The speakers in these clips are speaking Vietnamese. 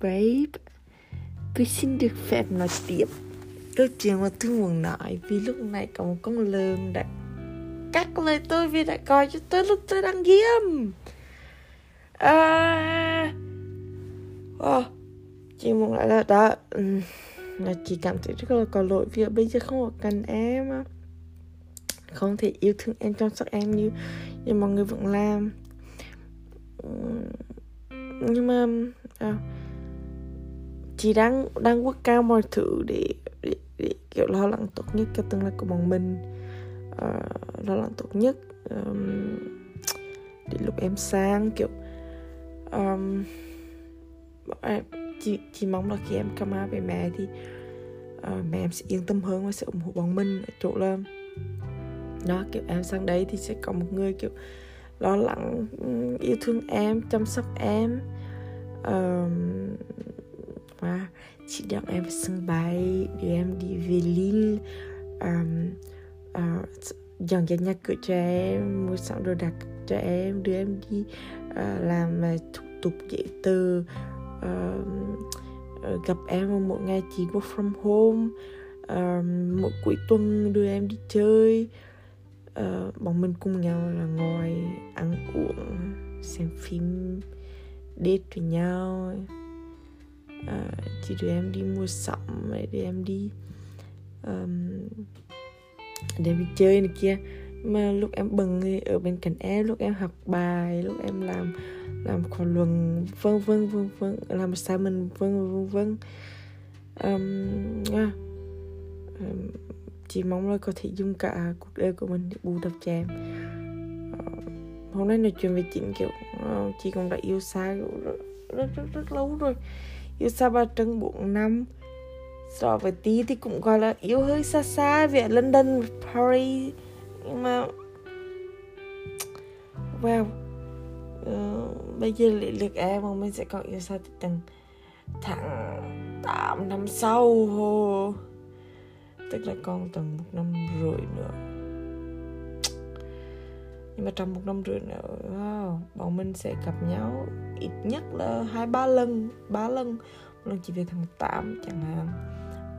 babe. Tôi xin được phép nói tiếp. Câu chuyện mà tôi muốn nói Vì lúc này có một con lợn đã cắt lời tôi vì đã coi cho tôi lúc tôi đang ghiêm. À... à oh, Chị muốn lại là đó ừ, là chị cảm thấy rất là có lỗi vì bây giờ không có cần em không thể yêu thương em chăm sóc em như như mọi người vẫn làm. Ừ, nhưng mà à, chị đang đang quốc cao mọi thứ để, để, để kiểu lo lắng tốt nhất cho tương lai của bọn mình. Uh, lo lắng tốt nhất um, để lúc em sang kiểu um, chị chị mong là khi em come out về mẹ thì uh, mẹ em sẽ yên tâm hơn và sẽ ủng hộ bọn mình ở chỗ là đó kiểu em sang đấy thì sẽ có một người kiểu lo lắng yêu thương em chăm sóc em. Um, và chị đang em sân bay đưa em đi về Lille. Um, uh, dọn dẹp nhà cửa cho em mua sắm đồ đạc cho em đưa em đi uh, làm uh, thủ tục giấy tờ uh, gặp em một ngày chị work from home. Uh, mỗi cuối tuần đưa em đi chơi. Uh, bọn mình cùng nhau là ngồi ăn uống xem phim date với nhau. Ờ, chỉ chị em đi mua sắm để em đi um, để em đi chơi này kia. Mà lúc em bận thì ở bên cạnh em lúc em học bài lúc em làm làm khóa luận vân vân vân vân làm assignment vân vân vân um, à, um, chị mong là có thể dùng cả cuộc đời của mình để bù đắp cho em. Uh, hôm nay nói chuyện về chuyện kiểu uh, chị cũng đã yêu xa rất, rất, rất, rất lâu rồi yêu xa ba trân bốn năm? So với tí thì cũng gọi là yêu hơi xa xa về London Paris. Nhưng mà wow. Uh, bây giờ lý lực em mà mình sẽ còn yêu xa tầng tháng 8 năm sau hồ tức là còn tầm một năm rưỡi nữa. Nhưng mà trong một năm rưỡi nữa wow, bọn mình sẽ gặp nhau ít nhất là hai ba lần ba lần. Một lần chỉ về tháng 8 chẳng hạn.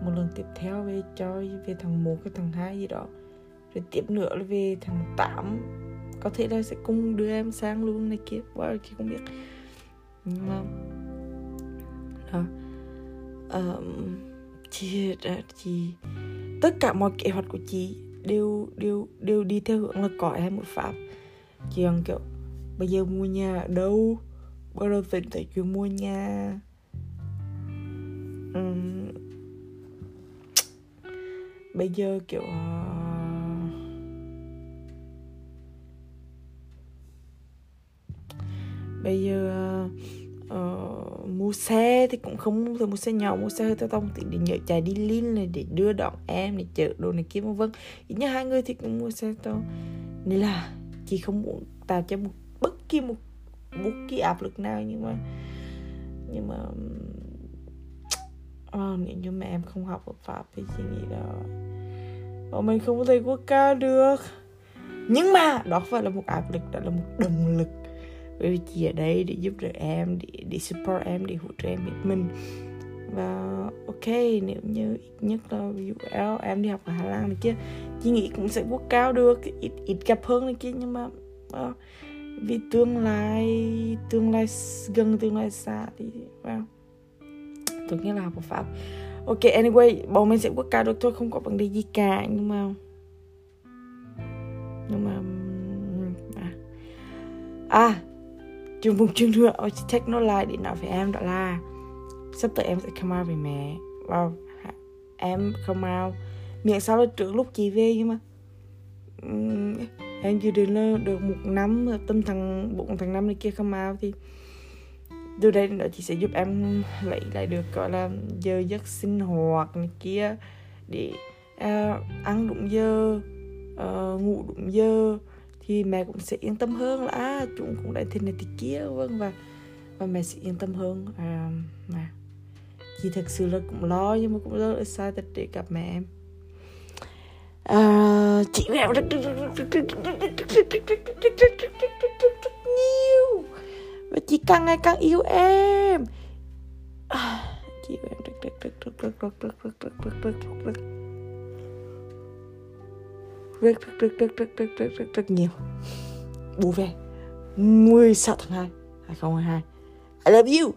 Một lần tiếp theo về cho về tháng 1 cái tháng 2 gì đó. Rồi tiếp nữa là về tháng 8 có thể là sẽ cùng đưa em sang luôn này kia. Quá chị không biết. Nhưng mà đó. Um, chị chị tất cả mọi kế hoạch của chị đều đều đều đi theo hướng là có em một pháp chị còn kiểu bây giờ mua nhà ở đâu? Bắt tại chuyên mua nha, um, bây giờ kiểu uh, bây giờ uh, mua xe thì cũng không thể mua xe nhỏ mua xe hơi tao tông thì để nhờ chạy đi lin này để đưa đón em để chở đồ này kia vân vân. Ít nhất hai người thì cũng mua xe to. Nên là chị không muốn tạo cho một bất kỳ một bất kỳ áp lực nào nhưng mà nhưng mà à, nếu như mẹ em không học ở pháp thì chị nghĩ là bọn mình không có thể quốc ca được. Nhưng mà đó phải là một áp lực đó là một động lực. Bởi vì chị ở đây để giúp đỡ em để, để support em để hỗ trợ em hết mình. Và ok nếu như ít nhất là ví dụ em đi học ở Hà Lan này kia chị nghĩ cũng sẽ quốc cao được ít ít gặp hơn này kia nhưng mà uh, vì tương lai tương lai gần tương lai xa thì wow tôi nghĩ là học pháp. Ok anyway bọn mình sẽ quốc ca được thôi không có vấn đề gì cả nhưng mà nhưng mà à, à trường vùng trường nữa ôi check nó lại để nói với em đó là sắp tới em sẽ come out với mẹ. Wow em come out. Miệng sao là trước lúc chị về nhưng mà um, em dự định là được một năm tâm thần bụng thằng năm này kia không ao thì từ đây nó chỉ sẽ giúp em lấy lại được gọi là giờ giấc sinh hoạt này kia để uh, ăn đúng giờ uh, ngủ đúng giờ thì mẹ cũng sẽ yên tâm hơn là à, chúng cũng đã thế này thì kia vâng và và mẹ sẽ yên tâm hơn. À, mà chị thật sự là cũng lo nhưng mà cũng rất là xa thật để gặp mẹ em chị mẹ rất nhiều và chị càng ngày càng yêu em rất rất rất rất rất rất rất rất rất rất rất rất rất rất rất rất rất rất rất nhiều bù về 16 tháng 2 2022 I love you